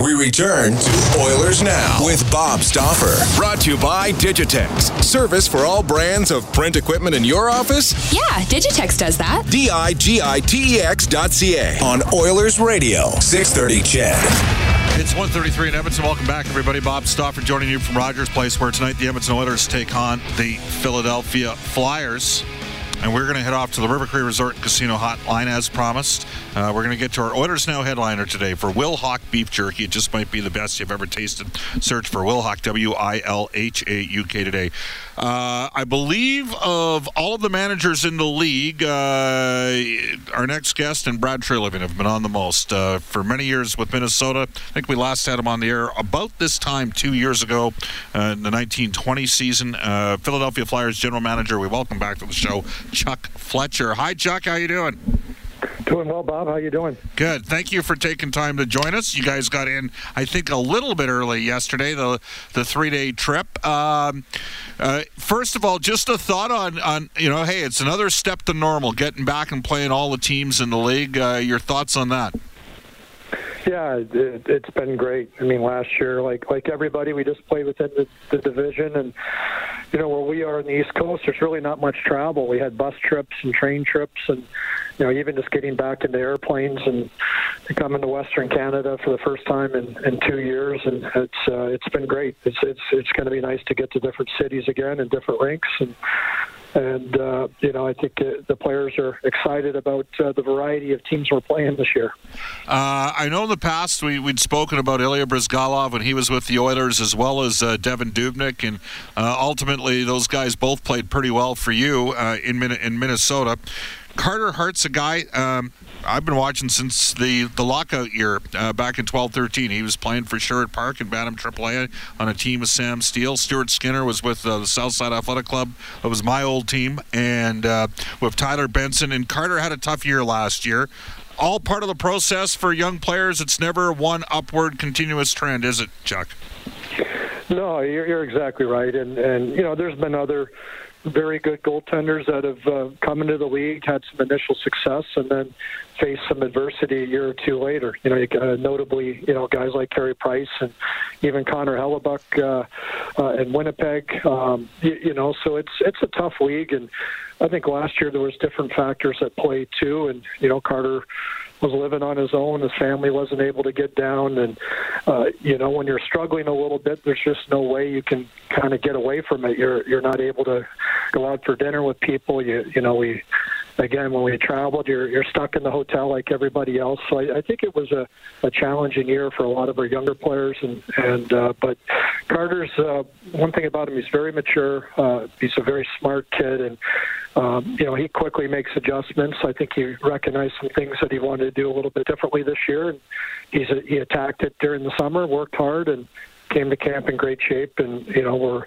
We return to Oilers Now with Bob Stauffer. Brought to you by Digitex. Service for all brands of print equipment in your office? Yeah, Digitex does that. D I G I T E X dot C A on Oilers Radio, 630 CHED. It's 133 in Edmonton. Welcome back, everybody. Bob Stauffer joining you from Rogers Place, where tonight the Edmonton Oilers take on the Philadelphia Flyers. And we're going to head off to the River Cree Resort and Casino Hotline as promised. Uh, we're going to get to our Oilers Now headliner today for Wilhauk Beef Jerky. It just might be the best you've ever tasted. Search for Wilhauk, W I L H A U K today. Uh, I believe of all of the managers in the league, uh, our next guest and Brad Treliving have been on the most. Uh, for many years with Minnesota, I think we last had him on the air about this time two years ago uh, in the 1920 season. Uh, Philadelphia Flyers general manager, we welcome back to the show, Chuck Fletcher. Hi, Chuck. How you doing? Doing well, Bob. How you doing? Good. Thank you for taking time to join us. You guys got in, I think, a little bit early yesterday. The the three day trip. Um, uh, first of all, just a thought on on you know, hey, it's another step to normal, getting back and playing all the teams in the league. Uh, your thoughts on that? Yeah, it, it's been great. I mean, last year, like like everybody, we just played within the, the division, and you know where we are on the East Coast, there's really not much travel. We had bus trips and train trips, and you know even just getting back into airplanes and coming to Western Canada for the first time in, in two years, and it's uh, it's been great. It's it's it's going to be nice to get to different cities again and different rinks and and uh, you know I think uh, the players are excited about uh, the variety of teams we're playing this year. Uh, I know in the past we, we'd spoken about Ilya Bryzgalov when he was with the Oilers, as well as uh, Devan Dubnyk, and uh, ultimately those guys both played pretty well for you in in Minnesota. Carter Hart's a guy um, I've been watching since the, the lockout year uh, back in 12-13. He was playing for Sherwood Park and Bantam AAA on a team with Sam Steele. Stuart Skinner was with uh, the Southside Athletic Club. It was my old team, and uh, with Tyler Benson. And Carter had a tough year last year. All part of the process for young players. It's never one upward continuous trend, is it, Chuck? No, you're, you're exactly right. And and you know, there's been other very good goaltenders that have uh, come into the league, had some initial success, and then faced some adversity a year or two later. You know, uh, notably, you know, guys like Carey Price and even Connor Hellebuyck uh, uh, in Winnipeg. Um, you, you know, so it's it's a tough league, and I think last year there was different factors at play too. And you know, Carter was living on his own. His family wasn't able to get down, and uh, you know when you're struggling a little bit, there's just no way you can kind of get away from it. You're you're not able to go out for dinner with people. You you know we again when we traveled, you're you're stuck in the hotel like everybody else. So I, I think it was a, a challenging year for a lot of our younger players, and and uh, but Carter's uh, one thing about him, he's very mature. Uh, he's a very smart kid, and um, you know, he quickly makes adjustments. I think he recognized some things that he wanted to do a little bit differently this year, and he's a, he attacked it during the summer, worked hard, and came to camp in great shape, and you know we're,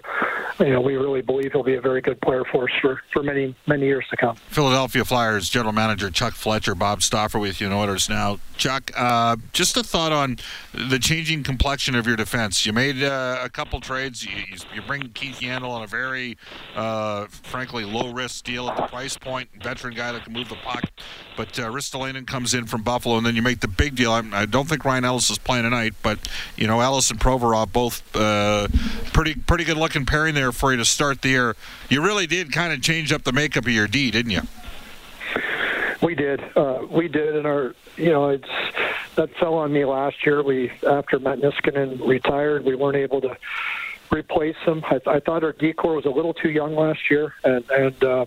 you know, we really believe he'll be a very good player for us for, for many many years to come. Philadelphia Flyers general manager Chuck Fletcher, Bob Stauffer with you in Oilers now. Chuck, uh, just a thought on the changing complexion of your defense. You made uh, a couple trades. You, you, bring Keith Yandle on a very, uh, frankly, low risk deal at the price point, veteran guy that can move the puck. But uh, Ristolainen comes in from Buffalo, and then you make the big deal. I, I don't think Ryan Ellis is playing tonight, but you know Ellis and Provorov both uh, pretty pretty good looking pairing there for you to start the year. You really did kind of change up the makeup of your D, didn't you? We did. Uh, we did, and our you know it's that fell on me last year. We after Matt Niskanen retired, we weren't able to replace him. I, I thought our decor was a little too young last year, and and uh,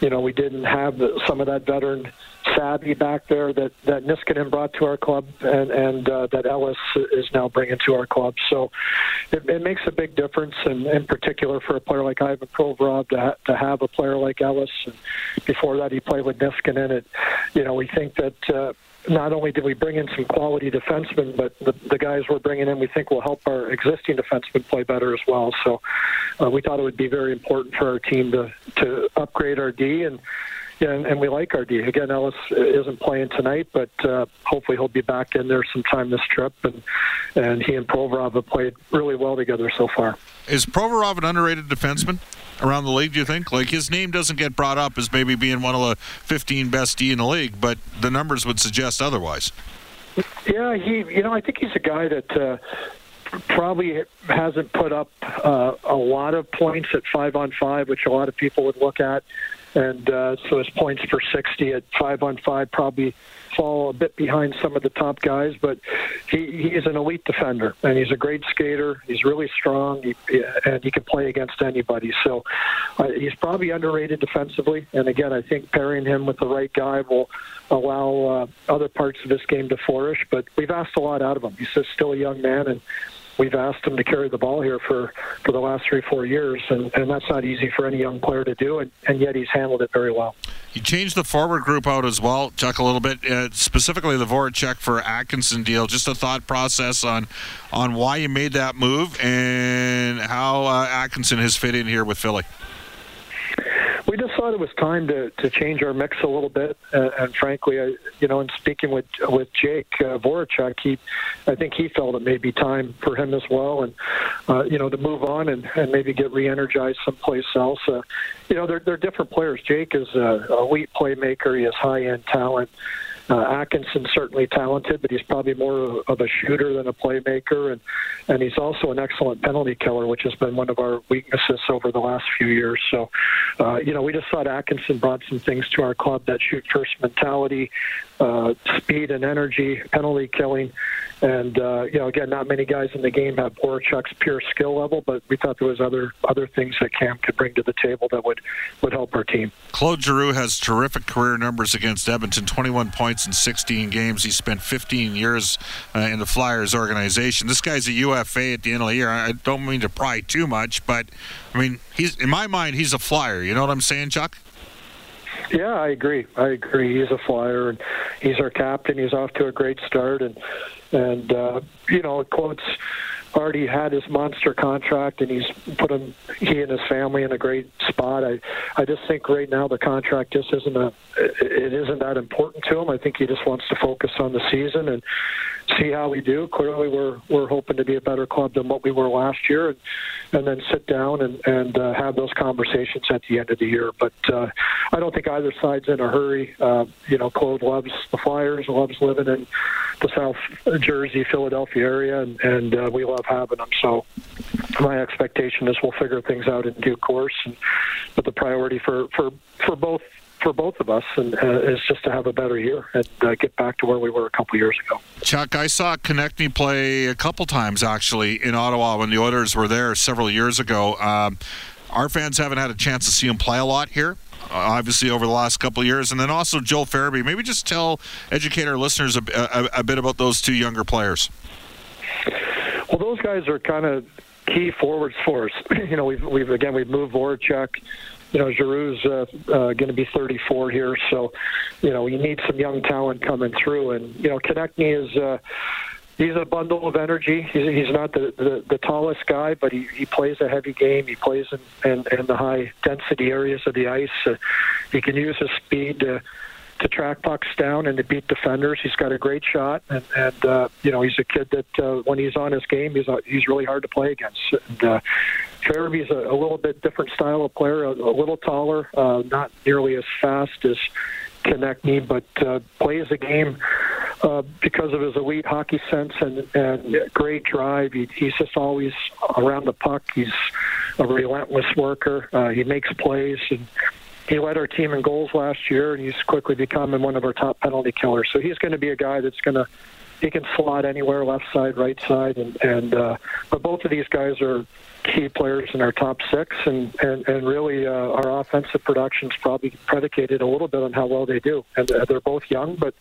you know we didn't have the, some of that veteran savvy back there that that Niskanen brought to our club, and and uh, that Ellis is now bringing to our club. So it, it makes a big difference, and in particular for a player like Ivan Provorov to ha- to have a player like Ellis. And before that, he played with Niskanen. It, you know, we think that. Uh, not only did we bring in some quality defensemen, but the, the guys we're bringing in we think will help our existing defensemen play better as well. So uh, we thought it would be very important for our team to to upgrade our D and and, and we like our D. Again, Ellis isn't playing tonight, but uh, hopefully he'll be back in there sometime this trip. And and he and Provorov have played really well together so far. Is Provorov an underrated defenseman around the league? Do you think? Like his name doesn't get brought up as maybe being one of the 15 best D in the league, but the numbers would suggest otherwise. Yeah, he. You know, I think he's a guy that. Uh, probably hasn't put up uh, a lot of points at five on five, which a lot of people would look at and uh, so his points per 60 at five on five probably fall a bit behind some of the top guys, but he, he's an elite defender and he's a great skater. He's really strong he, and he can play against anybody. So uh, he's probably underrated defensively. And again, I think pairing him with the right guy will allow uh, other parts of his game to flourish. But we've asked a lot out of him. He's still a young man and we've asked him to carry the ball here for, for the last three, four years, and, and that's not easy for any young player to do, and, and yet he's handled it very well. You changed the forward group out as well, Chuck, a little bit, uh, specifically the Voracek for Atkinson deal. Just a thought process on on why you made that move and how uh, Atkinson has fit in here with Philly just thought it was time to, to change our mix a little bit. Uh, and frankly, I, you know, in speaking with with Jake uh, Voracek, he, I think he felt it may be time for him as well, and uh, you know, to move on and, and maybe get re-energized someplace else. Uh, you know, they're they're different players. Jake is a, elite playmaker. He has high-end talent. Uh, Atkinson's certainly talented, but he's probably more of a shooter than a playmaker, and and he's also an excellent penalty killer, which has been one of our weaknesses over the last few years. So, uh, you know, we just thought Atkinson brought some things to our club that shoot first mentality, uh, speed and energy, penalty killing, and uh, you know, again, not many guys in the game have Voracek's pure skill level, but we thought there was other other things that Cam could bring to the table that would would help our team. Claude Giroux has terrific career numbers against Edmonton: 21 points in 16 games. He spent 15 years uh, in the Flyers organization. This guy's a UFA at the end of the year. I don't mean to pry too much, but I mean, he's in my mind, he's a Flyer. You know what I'm saying, Chuck? Yeah, I agree. I agree. He's a flyer, and he's our captain. He's off to a great start, and and uh, you know, quotes already had his monster contract, and he's put him he and his family in a great spot. I I just think right now the contract just isn't a it isn't that important to him. I think he just wants to focus on the season and see how we do. Clearly, we're we're hoping to be a better club than what we were last year, and and then sit down and and uh, have those conversations at the end of the year. But uh, I don't think either side's in a hurry. Uh, you know, Claude loves the Flyers, loves living in the South Jersey, Philadelphia area, and, and uh, we love having them. So my expectation is we'll figure things out in due course. And, but the priority for for for both for both of us and uh, is just to have a better year and uh, get back to where we were a couple years ago. Chuck, I saw Konecny play a couple times actually in Ottawa when the Oilers were there several years ago. Um, our fans haven't had a chance to see him play a lot here. Uh, obviously, over the last couple of years, and then also Joel Farabee. Maybe just tell, educate our listeners a, a, a bit about those two younger players. Well, those guys are kind of key forwards for us. you know, we've we've again we've moved Voracek. You know, Giroux's uh, uh, going to be 34 here, so you know you need some young talent coming through. And you know, Konecny is. Uh, he's a bundle of energy. He's, he's not the, the, the tallest guy, but he, he plays a heavy game. He plays in, in, in the high density areas of the ice. Uh, he can use his speed to to track pucks down and to beat defenders. He's got a great shot, and, and uh, you know he's a kid that uh, when he's on his game, he's uh, he's really hard to play against. And, uh, Farabee's a, a little bit different style of player, a, a little taller, uh, not nearly as fast as Konecny, but uh, plays the game uh, because of his elite hockey sense and, and great drive. He, he's just always around the puck. He's a relentless worker. Uh, he makes plays and he led our team in goals last year, and he's quickly becoming one of our top penalty killers. So he's going to be a guy that's going to he can slot anywhere, left side, right side, and and uh, but both of these guys are key players in our top six, and and and really uh, our offensive production is probably predicated a little bit on how well they do, and uh, they're both young, but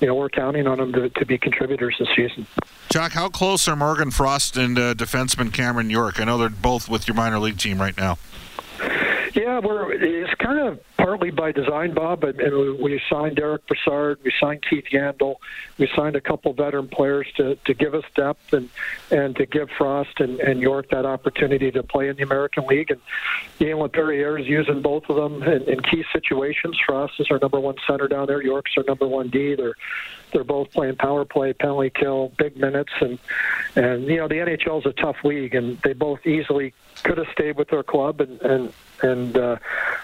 you know we're counting on them to, to be contributors this season. Chuck, how close are Morgan Frost and uh, defenseman Cameron York? I know they're both with your minor league team right now. Yeah, we're it's kind of partly by design, Bob. And, and we signed Derek Brassard, we signed Keith Yandle, we signed a couple veteran players to, to give us depth and and to give Frost and, and York that opportunity to play in the American League. And Ian LaPerriere is using both of them in, in key situations. Frost is our number one center down there. York's our number one D. They're they're both playing power play, penalty kill, big minutes, and and you know the NHL is a tough league, and they both easily could have stayed with their club and and and uh,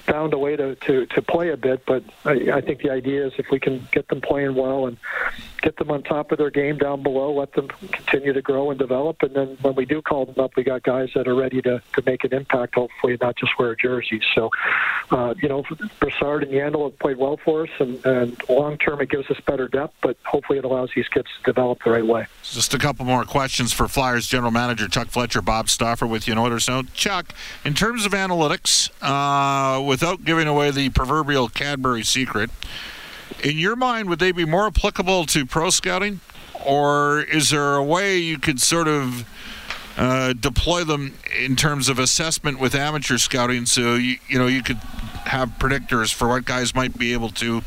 found a way to, to, to play a bit. But I, I think the idea is if we can get them playing well and get them on top of their game down below, let them continue to grow and develop, and then when we do call them up, we got guys that are ready to, to make an impact. Hopefully, not just wear jerseys. So, uh, you know, Brassard and Yandle have played well for us, and, and long term it gives us better depth. But hopefully, it allows these kids to develop the right way. Just a couple more questions for Flyers general manager Chuck Fletcher, Bob Stauffer with you in order. So, Chuck, in terms of analytics, uh, without giving away the proverbial Cadbury secret, in your mind, would they be more applicable to pro scouting, or is there a way you could sort of uh, deploy them in terms of assessment with amateur scouting, so you you know you could have predictors for what guys might be able to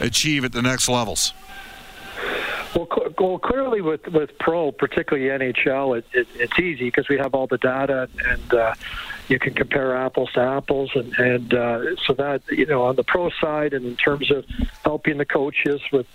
achieve at the next levels? Well, well, clearly with with pro, particularly NHL, it, it, it's easy because we have all the data and uh, you can compare apples to apples, and and uh, so that you know on the pro side and in terms of helping the coaches with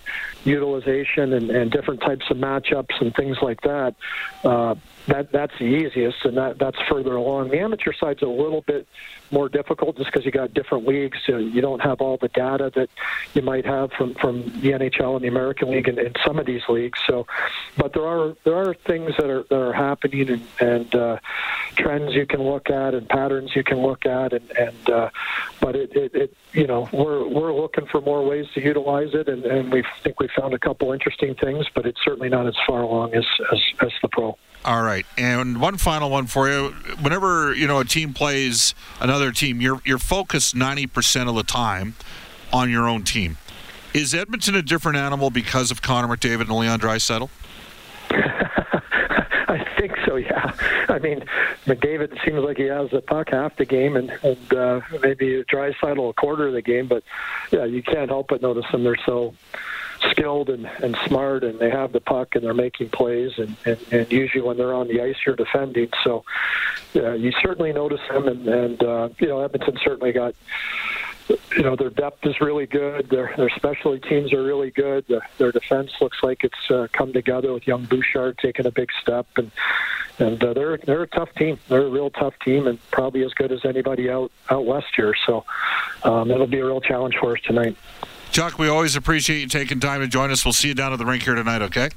utilization and, and different types of matchups and things like that. Uh, that that's the easiest, and that that's further along. The amateur side's a little bit more difficult just because you got different leagues. So you don't have all the data that you might have from from the NHL and the American League and, and some of these leagues. So, but there are there are things that are that are happening and, and uh, trends you can look at and patterns you can look at, and and uh, but it, it, it you know we're we're looking for more ways to utilize it, and, and we think we found a couple interesting things, but it's certainly not as far along as as, as the pro. All right, and one final one for you. Whenever you know a team plays another team, you're you're focused ninety percent of the time on your own team. Is Edmonton a different animal because of Connor McDavid and Leon Draisaitl? I think so. Yeah. I mean, McDavid seems like he has the puck half the game, and and uh, maybe Draisaitl a quarter of the game. But yeah, you can't help but notice them. They're so skilled and, and smart, and they have the puck and they're making plays. And, and, and usually when they're on the ice, you're defending. So yeah, you certainly notice them. And, and uh, you know, Edmonton certainly got you know their depth is really good. Their their specialty teams are really good. Their, their defense looks like it's uh, come together with young Bouchard taking a big step, and and uh, they're they're a tough team. They're a real tough team, and probably as good as anybody out out west here. So um, it'll be a real challenge for us tonight. Chuck, we always appreciate you taking time to join us. We'll see you down at the rink here tonight, okay?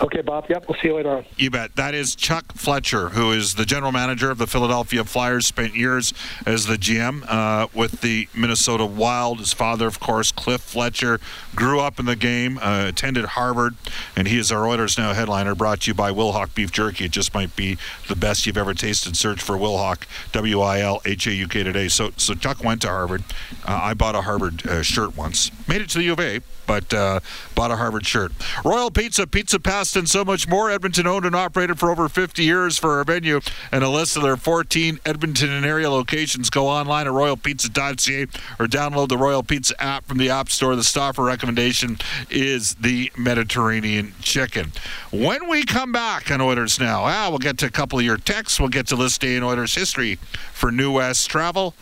Okay, Bob. Yep, we'll see you later on. You bet. That is Chuck Fletcher, who is the general manager of the Philadelphia Flyers. Spent years as the GM uh, with the Minnesota Wild. His father, of course, Cliff Fletcher, grew up in the game, uh, attended Harvard, and he is our Oilers Now headliner. Brought to you by Wilhauk Beef Jerky. It just might be the best you've ever tasted. Search for Wilhauk, W I L H A U K today. So, so Chuck went to Harvard. Uh, I bought a Harvard uh, shirt once. Made it to the U of A but uh, bought a Harvard shirt. Royal Pizza, Pizza Pasta, and so much more. Edmonton owned and operated for over 50 years for our venue and a list of their 14 Edmonton and area locations. Go online at royalpizza.ca or download the Royal Pizza app from the App Store. The Stauffer recommendation is the Mediterranean chicken. When we come back on Oilers Now, ah, we'll get to a couple of your texts. We'll get to this day in Oilers history for New West Travel.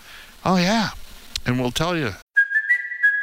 Oh, yeah. And we'll tell you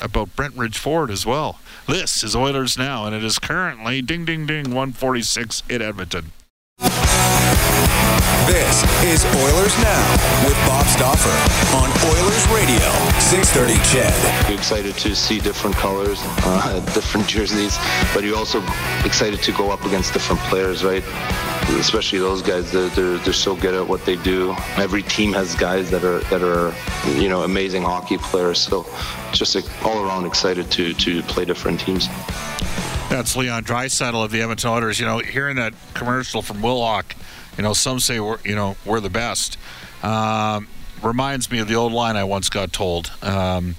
About Brentridge Ford as well. This is Oilers Now, and it is currently ding, ding, ding, 146 in Edmonton. This is Oilers Now with Bob Stauffer on Oilers Radio, 630 CHED. You're excited to see different colors, uh, different jerseys, but you're also excited to go up against different players, right? Especially those guys, they're, they're, they're so good at what they do. Every team has guys that are that are you know amazing hockey players. So just like, all around excited to to play different teams. That's Leon Draisaitl of the Edmonton Oilers. You know, hearing that commercial from Wilhauk, you know, some say we're you know we're the best. Um, reminds me of the old line I once got told. Um,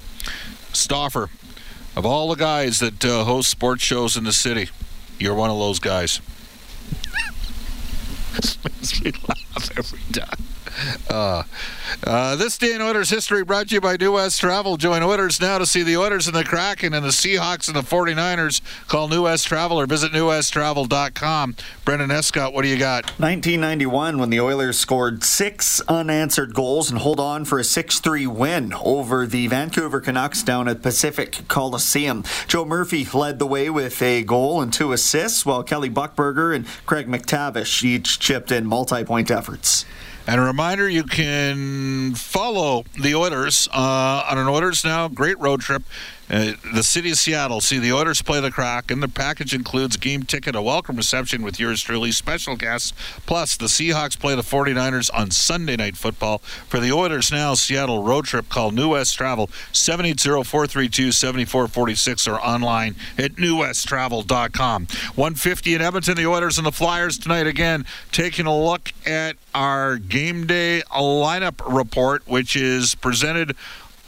Stauffer, of all the guys that uh, host sports shows in the city, you're one of those guys. this makes me laugh every time. Uh, uh, this day in Oilers history brought to you by New West Travel. Join Oilers now to see the Oilers and the Kraken and the Seahawks and the 49ers. Call New West Travel or visit newwesttravel.com. Brendan Escott, what do you got? 1991 when the Oilers scored six unanswered goals and hold on for a 6-3 win over the Vancouver Canucks down at Pacific Coliseum. Joe Murphy led the way with a goal and two assists, while Kelly Buchberger and Craig MacTavish each chipped in multi-point efforts. And a reminder you can follow the Oilers uh, on an Oilers Now great road trip. Uh, the city of Seattle. See the Oilers play the crack, and the package includes game ticket, a welcome reception with yours truly, special guests, plus the Seahawks play the 49ers on Sunday Night Football. For the Oilers Now Seattle road trip, call New West Travel 780-432-7446 or online at newwesttravel.com. 150 in Edmonton, the Oilers and the Flyers tonight again, taking a look at our game day lineup report, which is presented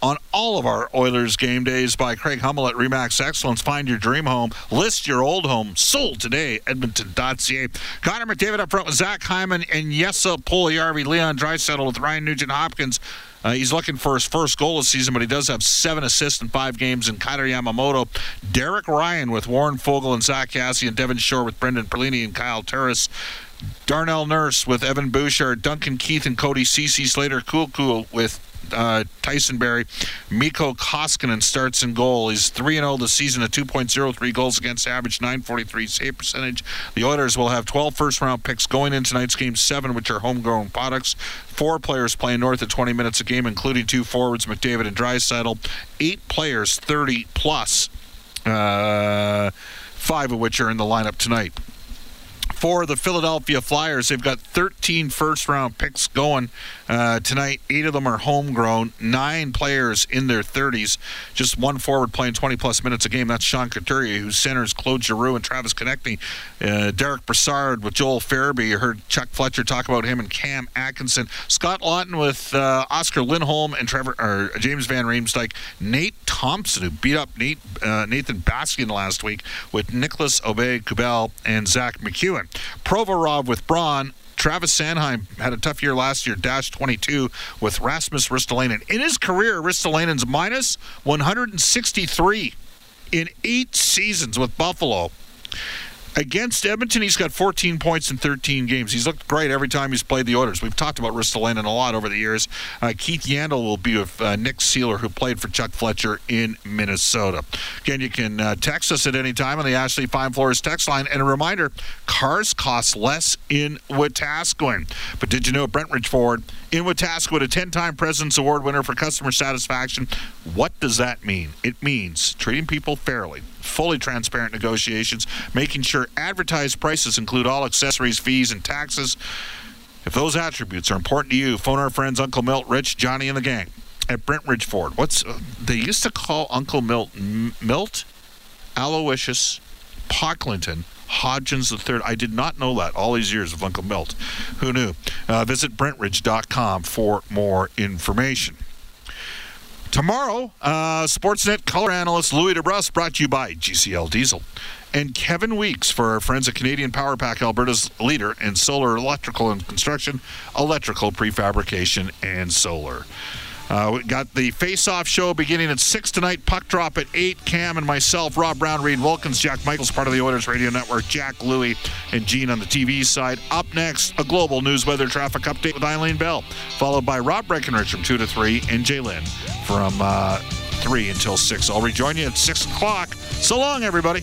on all of our Oilers game days by Craig Hummel at Remax Excellence. Find your dream home. List your old home. Sold today. Edmonton.ca. Connor McDavid up front with Zach Hyman and Jesse Puljujarvi. Leon Draisaitl with Ryan Nugent Hopkins. Uh, he's looking for his first goal this season, but he does have seven assists in five games. And Kailer Yamamoto, Derek Ryan with Warren Foegele and Zach Kassian, and Devin Shore with Brendan Perlini and Kyle Turris. Darnell Nurse with Evan Bouchard, Duncan Keith and Cody Ceci Slater Koekkoek with uh, Tyson Barrie. Mikko Koskinen starts in goal. He's 3 0 this season, a 2.03 goals against average, 943 save percentage. The Oilers will have 12 first round picks going in tonight's game seven, which are homegrown products. Four players playing north of 20 minutes a game, including two forwards, McDavid and Draisaitl. Eight players, 30 plus. Uh, five of which are in the lineup tonight for the Philadelphia Flyers. They've got 13 first round picks going uh, tonight. Eight of them are homegrown, nine players in their 30s. Just one forward playing 20 plus minutes a game. That's Sean Couturier, who centers Claude Giroux and Travis Konecny. Uh, Derek Brassard with Joel Farabee. You heard Chuck Fletcher talk about him and Cam Atkinson. Scott Laughton with uh, Oskar Lindblom and Trevor or James Van Riemsdyk. Nate Thompson, who beat up Nate, uh, Nathan Baskin last week with Nicholas Aube-Kubel and Zach MacEwen. Provorov with Braun. Travis Sanheim had a tough year last year, dash 22 with Rasmus Ristolainen. In his career, Ristolainen's minus 163 in eight seasons with Buffalo. Against Edmonton, he's got 14 points in 13 games. He's looked great every time he's played the Oilers. We've talked about Ristolainen a lot over the years. Uh, Keith Yandle will be with uh, Nick Seeler, who played for Chuck Fletcher in Minnesota. Again, you can uh, text us at any time on the Ashley Fine Floors text line. And a reminder, cars cost less in Wetaskiwin. But did you know Brentridge Ford in Wetaskiwin, a 10-time President's Award winner for customer satisfaction? What does that mean? It means treating people fairly fully transparent negotiations, making sure advertised prices include all accessories, fees, and taxes. If those attributes are important to you, phone our friends Uncle Milt, Rich, Johnny, and the gang at Brentridge Ford. What's uh, they used to call Uncle Milt Milt Aloysius Pocklington Hodgins III. I did not know that all these years of Uncle Milt. Who knew? Uh, visit Brentridge.com for more information. Tomorrow, uh, Sportsnet color analyst Louie DeBrusk brought to you by GCL Diesel. And Kevin Weeks for our friends at Canadian Power Pack, Alberta's leader in solar electrical and construction, electrical prefabrication, and solar. Uh, we got the face-off show beginning at 6 tonight. Puck drop at 8. Cam and myself, Rob Brown, Reid Wilkins, Jack Michaels, part of the Oilers Radio Network, Jack Louie, and Gene on the TV side. Up next, a global news weather traffic update with Eileen Bell, followed by Rob Breckenridge from 2 to 3 and Jay Lynn from uh, 3 until 6. I'll rejoin you at 6 o'clock. So long, everybody.